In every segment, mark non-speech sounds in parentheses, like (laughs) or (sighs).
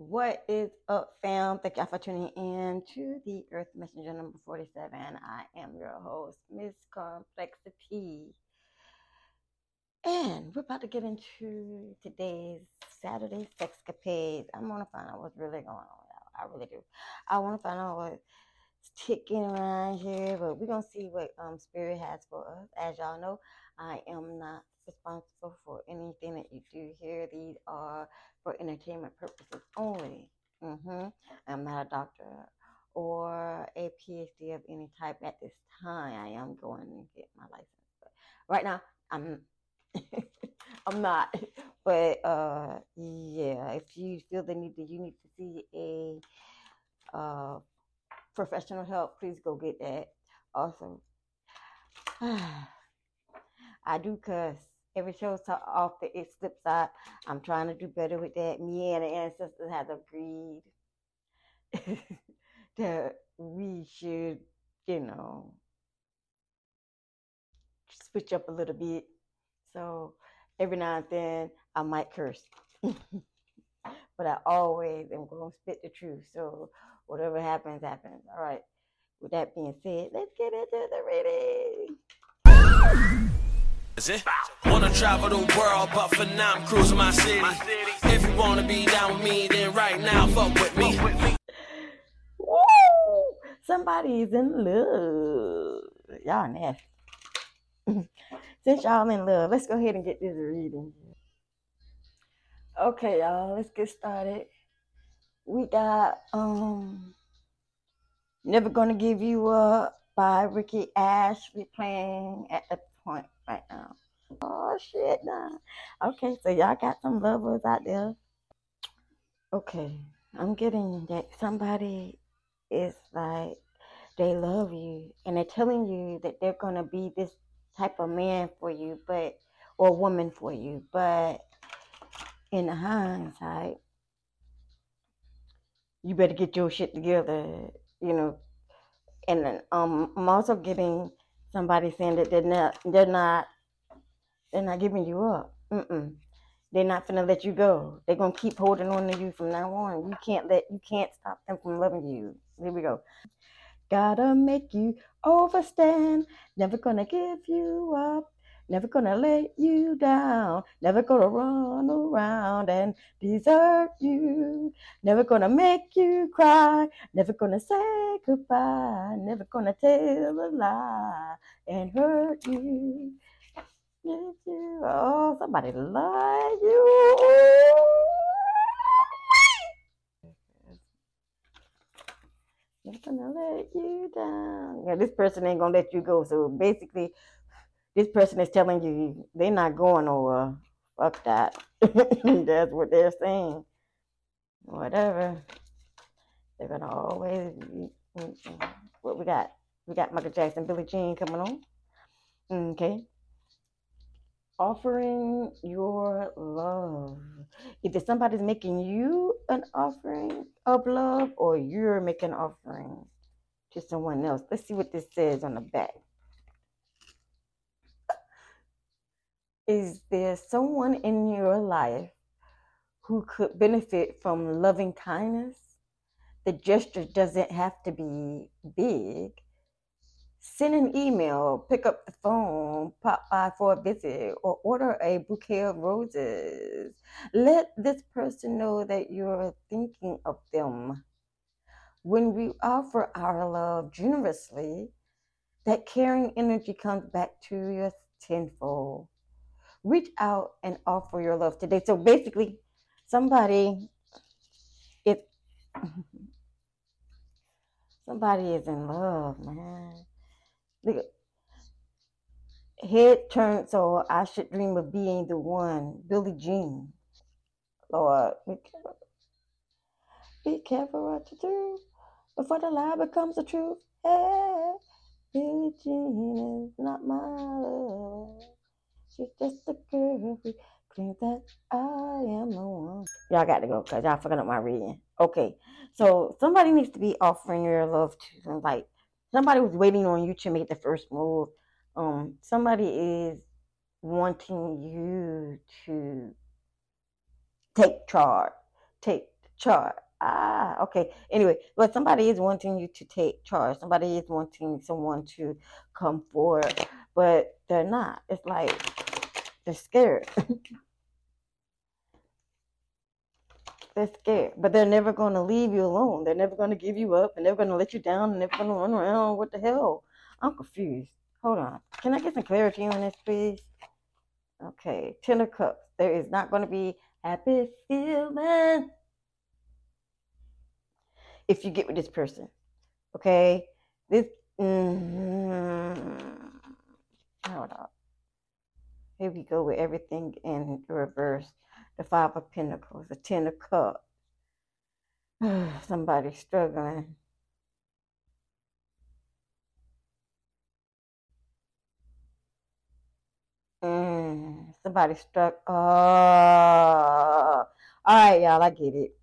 What is up, fam? Thank y'all for tuning in to the Earth Messenger number 47. I am your host, Miss Complexity. And we're about to get into today's Saturday sexcapades. I'm gonna find out what's really going on, y'all. I really do. I wanna find out what's ticking around here, but we're gonna see what um spirit has for us. As y'all know, I am not responsible for anything that you do here. These are for entertainment purposes only. hmm I'm not a doctor or a PhD of any type at this time. I am going to get my license, but right now I'm (laughs) I'm not. But uh, yeah, if you feel the need that you need to see a uh, professional help, please go get that. Also, (sighs) I do cuss. Every show so off the it slips out. I'm trying to do better with that. Me and the ancestors have agreed (laughs) that we should, you know, switch up a little bit. So every now and then I might curse. (laughs) but I always am going to spit the truth. So whatever happens, happens. All right. With that being said, let's get into the reading. Is it? Wanna travel the world, but for now I'm cruising my city. If you wanna be down with me, then right now fuck with me. Woo! Somebody's in love. Y'all nasty. (laughs) Since y'all in love, let's go ahead and get this reading. Okay, y'all, let's get started. We got um Never Gonna Give You Up by Rick Astley playing at the point right now. Oh shit nah. Okay, so y'all got some lovers out there. Okay. I'm getting that somebody is like they love you and they're telling you that they're gonna be this type of man for you, but or woman for you, but in hindsight, you better get your shit together, you know. And then, um, I'm also getting somebody saying that they're not, they're not, they're not giving you up. Mm-mm. They're not gonna let you go. They're gonna keep holding on to you from now on. You can't let, you can't stop them from loving you. Here we go. Gotta make you overstand. Never gonna give you up. Never gonna let you down. Never gonna run around and desert you. Never gonna make you cry. Never gonna say goodbye. Never gonna tell a lie and hurt you. You. Oh, somebody love you. Never gonna let you down. Yeah, this person ain't gonna let you go. So basically, this person is telling you they're not going nowhere. Fuck that. (laughs) That's what they're saying. Whatever. They're gonna always. What we got? We got Michael Jackson, Billie Jean coming on. Okay. Offering your love. Either somebody's making you an offering of love or you're making an offering to someone else. Let's see what this says on the back. Is there someone in your life who could benefit from loving kindness? The gesture doesn't have to be big. Send an email, pick up the phone, pop by for a visit, or order a bouquet of roses. Let this person know that you're thinking of them. When we offer our love generously, that caring energy comes back to us tenfold. Reach out and offer your love today. So basically, somebody if (laughs) somebody is in love, man. Look Head turned so I should dream of being the one. Billie Jean. Lord, be careful, be careful what you do before the lie becomes the truth. Hey, Billie Jean is not my love. She's just a girl claims that I am the one. Y'all got to go because y'all fucking up my reading. Okay, so somebody needs to be offering your love to them. Like somebody was waiting on you to make the first move. Um, somebody is wanting you to take charge, take charge. Ah, okay. Anyway, but somebody is wanting you to take charge. Somebody is wanting someone to come forward, but they're not. It's like they're scared. (laughs) they're scared, but they're never going to leave you alone. They're never going to give you up. And they're going to let you down. And they're going to run around. What the hell? I'm confused. Hold on. Can I get some clarity on this, please? Okay, Ten of Cups. There is not going to be happy feeling if you get with this person. Okay, this. Mm, hold on. Here we go with everything in reverse. The Five of Pentacles, the Ten of Cups. (sighs) Somebody struggling. Mm, somebody struck. Oh, all right, y'all. I get it.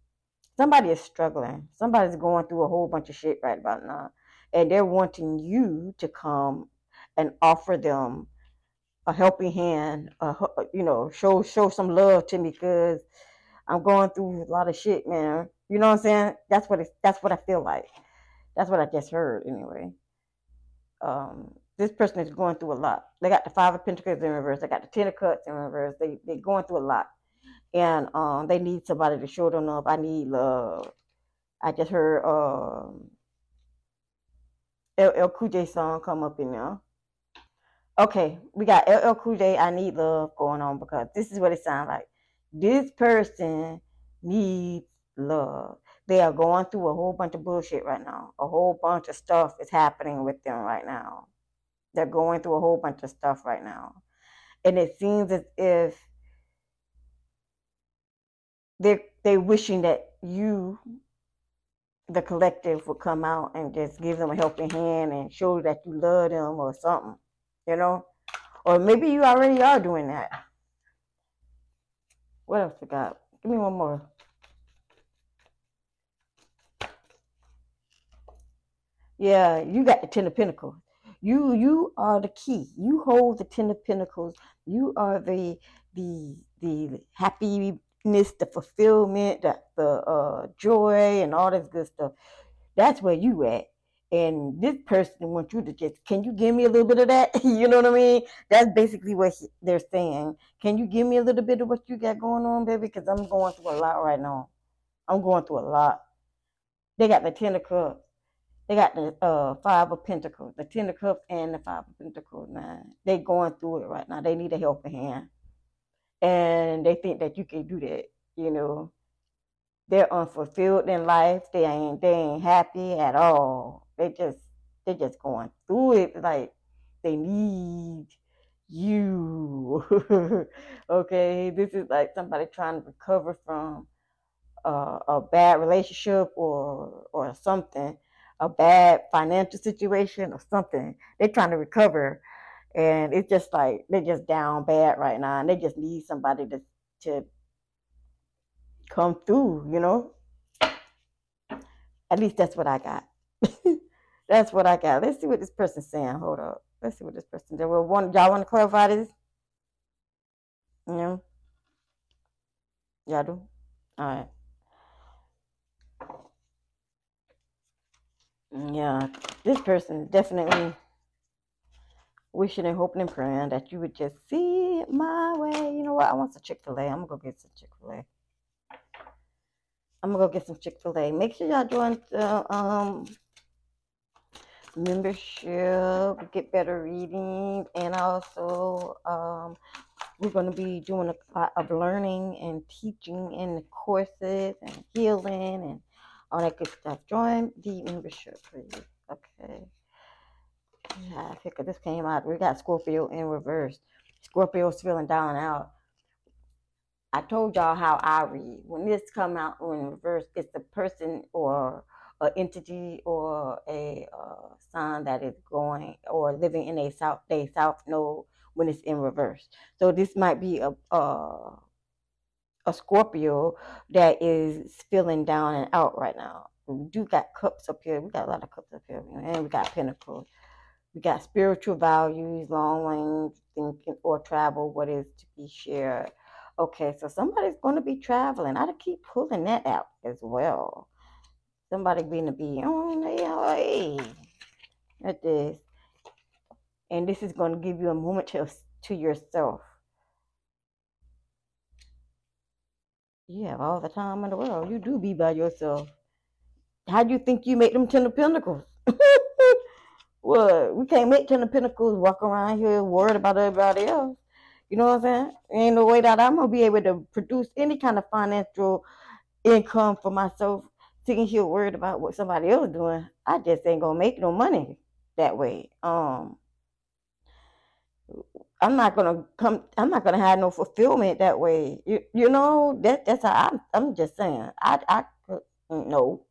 Somebody is struggling. Somebody's going through a whole bunch of shit right about now, and they're wanting you to come and offer them a helping hand. A, you know, show show some love to me because I'm going through a lot of shit, man. You know what I'm saying? That's what it's. That's what I feel like. That's what I just heard, anyway. Um, this person is going through a lot. They got the five of pentacles in reverse. They got the ten of cups in reverse. They they're going through a lot, and um, they need somebody to show them love. I need love. I just heard um, LL Cool J song come up in there. Okay, we got LL Cool J. I need love going on because this is what it sounds like. This person needs love. They are going through a whole bunch of bullshit right now. A whole bunch of stuff is happening with them right now they're going through a whole bunch of stuff right now. And it seems as if they're they wishing that you, the collective, would come out and just give them a helping hand and show that you love them or something, you know? Or maybe you already are doing that. What else we got? Give me one more. Yeah, you got the Ten of Pentacles. You you are the key. You hold the ten of pentacles. You are the the the happiness, the fulfillment, the, the uh, joy, and all this good stuff. That's where you at. And this person wants you to just, can you give me a little bit of that? (laughs) you know what I mean? That's basically what he, they're saying. Can you give me a little bit of what you got going on, baby? Because I'm going through a lot right now. I'm going through a lot. They got the ten of cups. They got the uh, five of pentacles, the ten of cups, and the five of pentacles. Now they going through it right now. They need a helping hand, and they think that you can do that. You know, they're unfulfilled in life. They ain't they ain't happy at all. They just they just going through it like they need you. (laughs) okay, this is like somebody trying to recover from uh, a bad relationship or or something a bad financial situation or something. They're trying to recover, and it's just like they're just down bad right now, and they just need somebody to to come through. You know, at least that's what I got. (laughs) that's what I got. Let's see what this person's saying. Hold up. Let's see what this person did. Well, one y'all want to clarify this? Yeah. Y'all do? All right. Yeah, this person definitely wishing and hoping and praying that you would just see it my way. You know what? I want some Chick fil A. I'm going to go get some Chick fil A. I'm going to go get some Chick fil A. Make sure y'all join the um, membership, get better reading, and also um, we're going to be doing a lot of learning and teaching in the courses and healing and all that good stuff. Join the membership, please. Okay. Yeah, I think this came out. We got Scorpio in reverse. Scorpio's feeling down and out. I told y'all how I read. When this come out in reverse, it's the person or an entity or a uh, sign that is going or living in a south day south node when it's in reverse. So this might be a, a a Scorpio that is feeling down and out right now. We do got cups up here. We got a lot of cups up here, and we got pentacles. We got spiritual values, long range thinking or travel, what is to be shared. Okay, so somebody's going to be traveling. I keep pulling that out as well. Somebody going to be on oh, hey, at this, and this is going to give you a moment to to yourself. You have all the time in the world. You do be by yourself. How do you think you make them ten of pentacles? (laughs) what? We can't make ten of pentacles walk around here worried about everybody else. You know what I'm saying? Ain't no way that I'm gonna be able to produce any kind of financial income for myself sitting here worried about what somebody else doing. I just ain't gonna make no money that way. Um I'm not gonna come I'm not gonna have no fulfillment that way. You you know, that that's how I'm I'm just saying. I I no.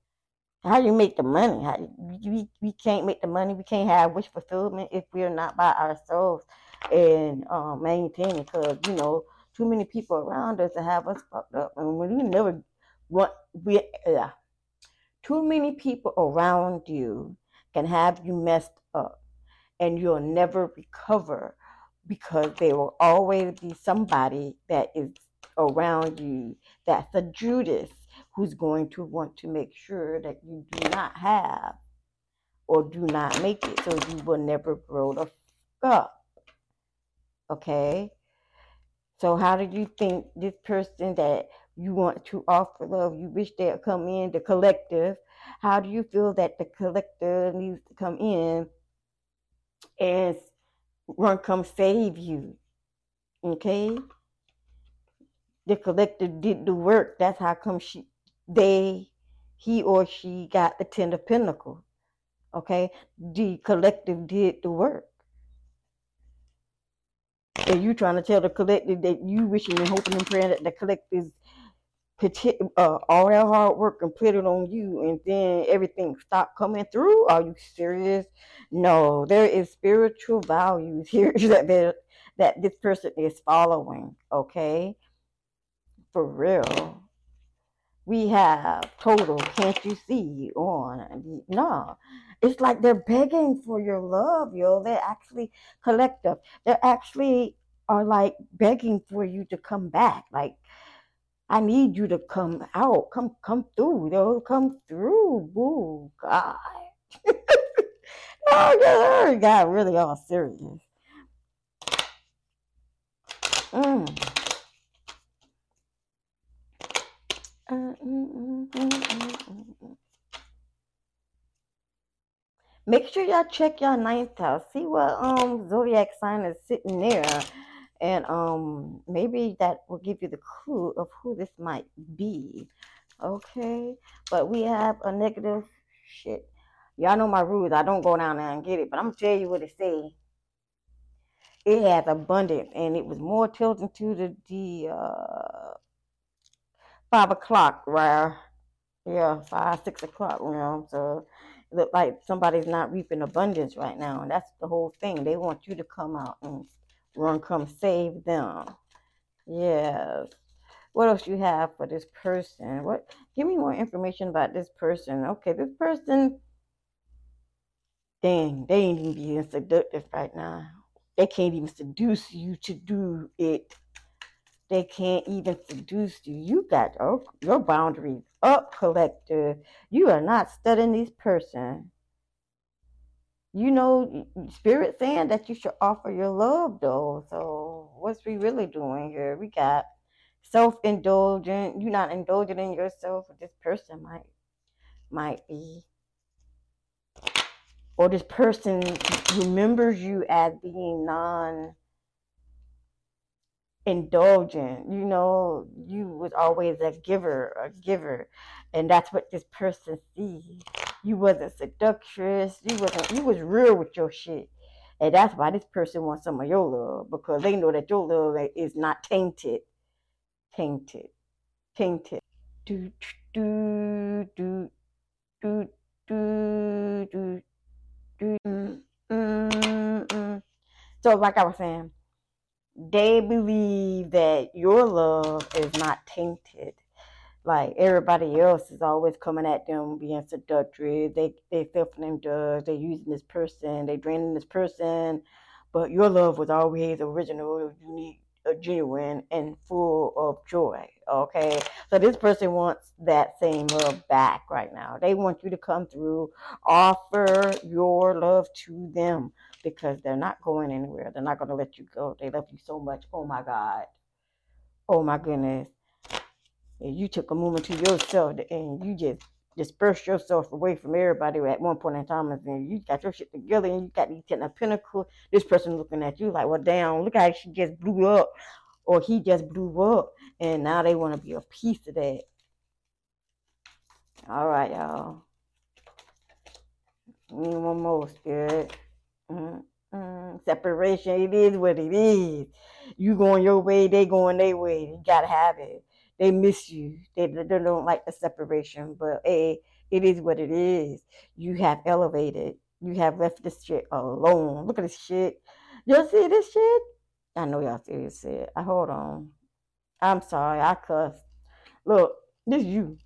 How you make the money? How, we, we can't make the money. We can't have wish fulfillment if we're not by ourselves and um, maintain it because you know too many people around us to have us fucked up and you never want we uh, too many people around you can have you messed up and you'll never recover because there will always be somebody that is around you that's a Judas who's going to want to make sure that you do not have or do not make it so you will never grow the up Okay. So how do you think this person that you want to offer love, you wish they'd come in, the collective, how do you feel that the collective needs to come in and run come save you? Okay? The collective did the work. That's how come she they he or she got the ten of pentacles. Okay? The collective did the work and you trying to tell the collective that you wishing and hoping and praying that the collective uh, all that hard work and put it on you and then everything stopped coming through are you serious no there is spiritual values (laughs) here that that this person is following okay for real we have total can't you see on no it's like they're begging for your love, yo. They're actually collective. They actually are like begging for you to come back. Like, I need you to come out. Come come through, yo. Come through. Boo God. oh (laughs) yeah, got really all serious. Mm. Uh, mm, mm. Make sure y'all check y'all ninth house. See what um zodiac sign is sitting there. And um maybe that will give you the clue of who this might be. Okay. But we have a negative shit. Y'all know my rules. I don't go down there and get it, but I'm gonna tell you what it say. It has abundance and it was more tilting to the the uh five o'clock right yeah, five, six o'clock, you know. So look like somebody's not reaping abundance right now. And that's the whole thing. They want you to come out and run, come save them. Yes. What else you have for this person? What give me more information about this person. Okay, this person dang, they ain't even being seductive right now. They can't even seduce you to do it. They can't even seduce you. You got oh, your boundaries up, collector. You are not studying this person. You know, spirit saying that you should offer your love, though. So, what's we really doing here? We got self-indulgent. You're not indulging in yourself. This person might might be, or this person remembers you as being non indulgent you know you was always a giver a giver and that's what this person sees you wasn't seductress. You wasn't you was real with your shit. And that's why this person wants some of your love because they know that your love is not tainted. Tainted. Tainted. Do do do do do do do. Mm, mm, mm. so like i was saying they believe that your love is not tainted. Like everybody else is always coming at them being seductive. They they filtering them drugs. They using this person. They draining this person. But your love was always original, unique, uh, genuine and full of joy. Okay, so this person wants that same love back right now. They want you to come through, offer your love to them because they're not going anywhere. They're not going to let you go. They love you so much. Oh my God. Oh my goodness. And you took a moment to yourself and you just dispersed yourself away from everybody at one point in time and you got your shit together and you got these ten of pinnacle. This person looking at you like, well, damn, look how she just blew up or he just blew up and now they want to be a piece of that. All right, y'all. Need one more, spirit. Mm, mm, separation, it is what it is. You going your way, they going their way. You gotta have it. They miss you. They, they don't like the separation, but hey, it is what it is. You have elevated. You have left this shit alone. Look at this shit. Y'all see this shit? I know y'all see this shit. I hold on. I'm sorry, I cussed. Look, this you.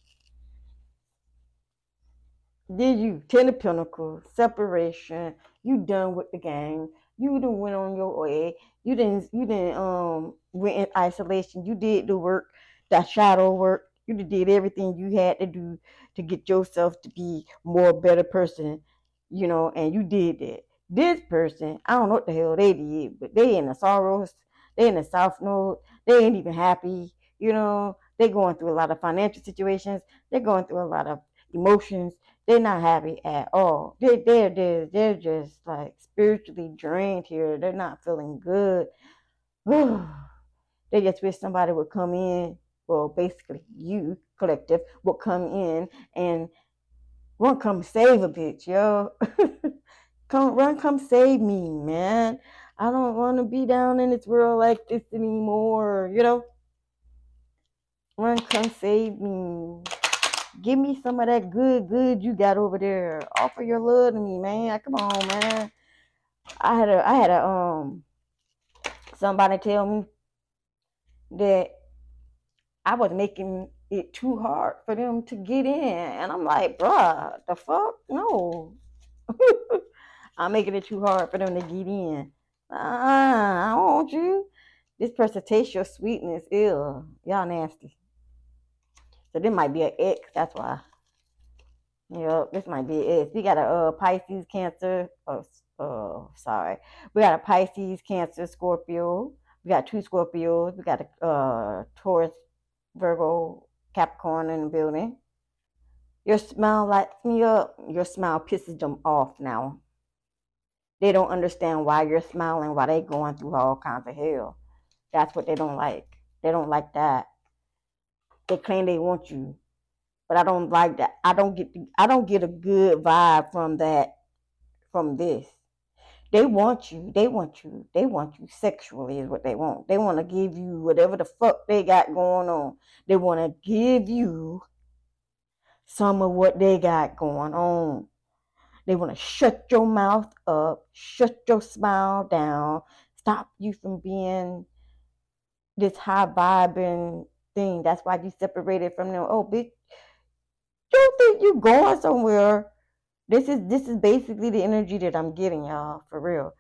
Did you ten of pentacles, separation, you done with the game. You done went on your way. You didn't you didn't um went in isolation. You did the work, that shadow work. You did everything you had to do to get yourself to be more better person, you know, and you did that. This person, I don't know what the hell they did, but they in the sorrows, they in the south node, they ain't even happy, you know, they going through a lot of financial situations, they're going through a lot of emotions, they're not happy at all. They they're they're, they're just like spiritually drained here. They're not feeling good. (sighs) they just wish somebody would come in. Well, basically, you collective will come in and run, come save a bitch, yo. (laughs) come run, come save me, man. I don't want to be down in this world like this anymore, you know. Run, come save me. Give me some of that good, good you got over there. Offer your love to me, man. Come on, man. I had a, I had a, um, somebody tell me that I was making it too hard for them to get in, and I'm like, bruh, the fuck, no. (laughs) I'm making it too hard for them to get in. Uh, I don't want you. This person tastes your sweetness. Ew, y'all nasty. So this might be an X. That's why. Yep, this might be X. We got a uh, Pisces, Cancer. Oh, oh, sorry. We got a Pisces, Cancer, Scorpio. We got two Scorpios. We got a uh, Taurus, Virgo, Capricorn in the building. Your smile lights me up. Your smile pisses them off now. They don't understand why you're smiling, why they going through all kinds of hell. That's what they don't like. They don't like that. They claim they want you, but I don't like that. I don't get I don't get a good vibe from that from this. They want you. They want you. They want you sexually is what they want. They want to give you whatever the fuck they got going on. They want to give you some of what they got going on. They want to shut your mouth up, shut your smile down, stop you from being this high vibing thing. That's why you separated from them. Oh, bitch, you think you going somewhere? This is this is basically the energy that I'm getting, y'all, for real.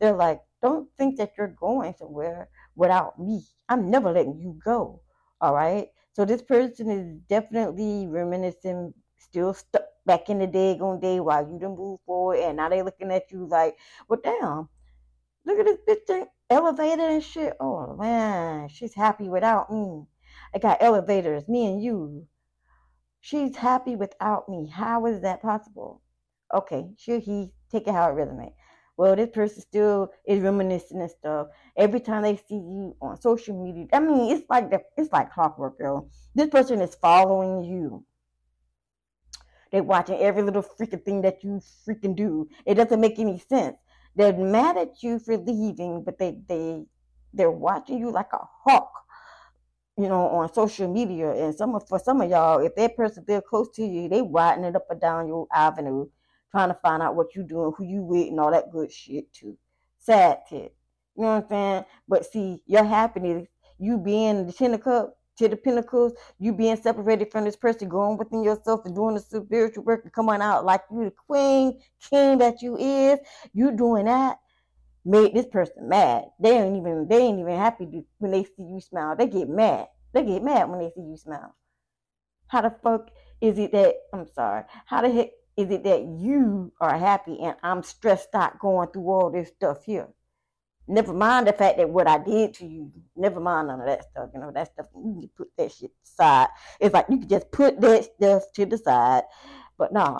They're like, don't think that you're going somewhere without me. I'm never letting you go. All right. So this person is definitely reminiscing, still stuck back in the day on day while you done move forward, and now they looking at you like, well, damn, look at this bitch elevated and shit. Oh man, she's happy without me. I got elevators, me and you. She's happy without me. How is that possible? Okay, sure, he take it how it resonates. Well, this person still is reminiscing and stuff. Every time they see you on social media, I mean, it's like the, it's like clockwork, girl. This person is following you. They're watching every little freaking thing that you freaking do. It doesn't make any sense. They're mad at you for leaving, but they they they're watching you like a hawk you know, on social media. And some of for some of y'all, if that person feel close to you, they riding it up and down your avenue, trying to find out what you doing, who you with, and all that good shit too. Sad tit. You know what I'm saying? But see, your happiness, you being the ten of cups to the pinnacles, you being separated from this person, going within yourself and doing the spiritual work and coming out like you the queen, king that you is, you doing that. made this person mad. They ain't even they ain't even happy to, when they see you smile. They get mad. They get mad when they see you smile. How the fuck is it that I'm sorry? How the heck is it that you are happy and I'm stressed out going through all this stuff here? Never mind the fact that what I did to you. Never mind none of that stuff. You know that stuff. You can put that shit aside. It's like you can just put that stuff to the side. But no,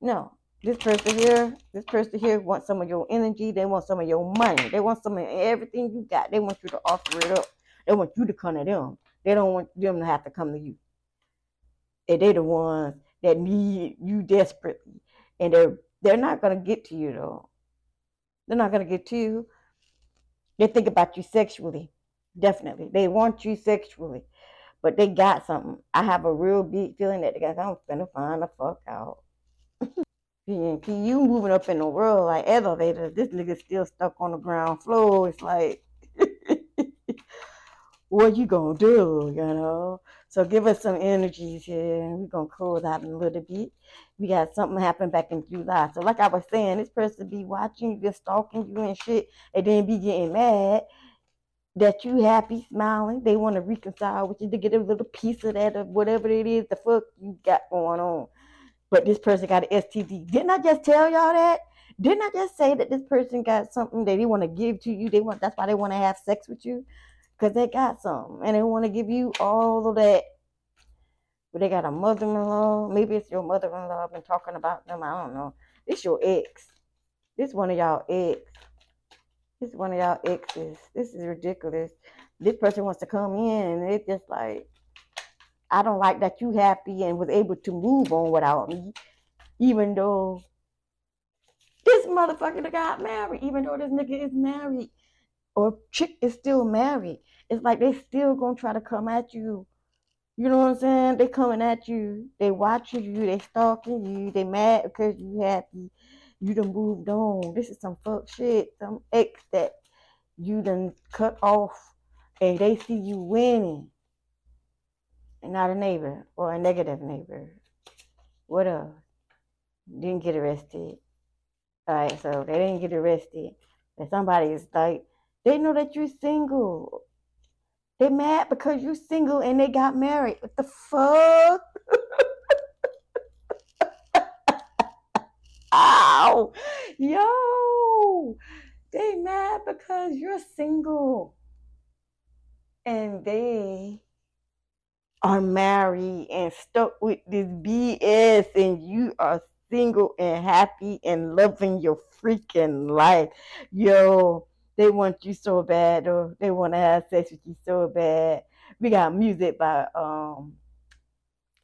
no. This person here, this person here wants some of your energy. They want some of your money. They want some of everything you got. They want you to offer it up. They want you to come to them. They don't want them to have to come to you. And they're the ones that need you desperately. And they're they're not gonna get to you though. They're not gonna get to you. They think about you sexually. Definitely. They want you sexually. But they got something. I have a real big feeling that they got I'm gonna find the fuck out. (laughs) And you moving up in the world like elevators. This nigga still stuck on the ground floor. It's like, (laughs) what you gonna do? You know. So give us some energies here. We're gonna close out a little bit. We got something happen back in July. So like I was saying, this person be watching you, just stalking you and shit, and then be getting mad that you happy, smiling. They want to reconcile with you to get a little piece of that or whatever it is the fuck you got going on but this person got an STD. Didn't I just tell y'all that? Didn't I just say that this person got something that they want to give to you? They want that's why they want to have sex with you because they got some and they want to give you all of that. But they got a mother-in-law. Maybe it's your mother-in-law. I've been talking about them. I don't know. This your ex. This one of y'all ex. This one of y'all exes. This is ridiculous. This person wants to come in and it's just like I don't like that you happy and was able to move on without me, even though this motherfucker got married, even though this nigga is married or chick is still married. It's like they still gonna try to come at you. You know what I'm saying? They coming at you. They watching you. They stalking you. They mad because you happy. You done moved on. This is some fuck shit. Some ex that you done cut off and they see you winning and not a neighbor or a negative neighbor. What else? Didn't get arrested. All right, so they didn't get arrested. And somebody is like, they know that you're single. They mad because you're single and they got married. What the fuck? (laughs) Ow! Yo! They mad because you're single. And they are married and stuck with this BS and you are single and happy and loving your freaking life. Yo, they want you so bad or they want to have sex with you so bad. We got music by um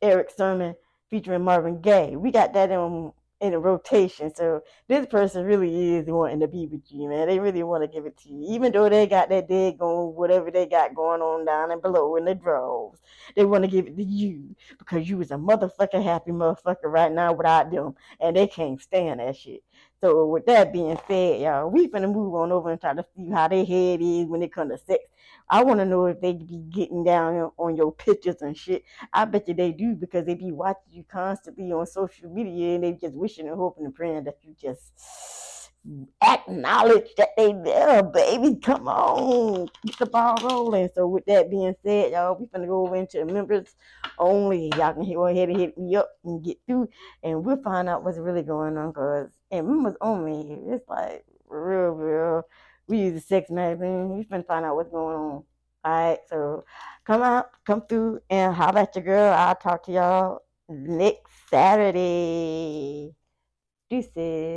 Erick Sermon featuring Marvin Gaye. We got that in in a rotation. So this person really is wanting to be with you, man. They really want to give it to you, even though they got that dead going, whatever they got going on down and below in the droves. They want to give it to you because you was a motherfucking happy motherfucker right now without them, and they can't stand that shit. So with that being said, y'all, we finna move on over and try to see how their head is when it comes to sex. I want to know if they be getting down on your pictures and shit. I bet you they do because they be watching you constantly on social media and they just wishing and hoping and praying that you just acknowledge that they there, baby. Come on, get the ball rolling. So with that being said, y'all, we finna go over into members only. Y'all can go ahead and hit me up and get through, and we'll find out what's really going on. Cause and members only, here. it's like real, real we use the sex magazine. We finna find out what's going on. All right, so come out, come through, and holler at your girl. I'll talk to y'all next Saturday. Deuces.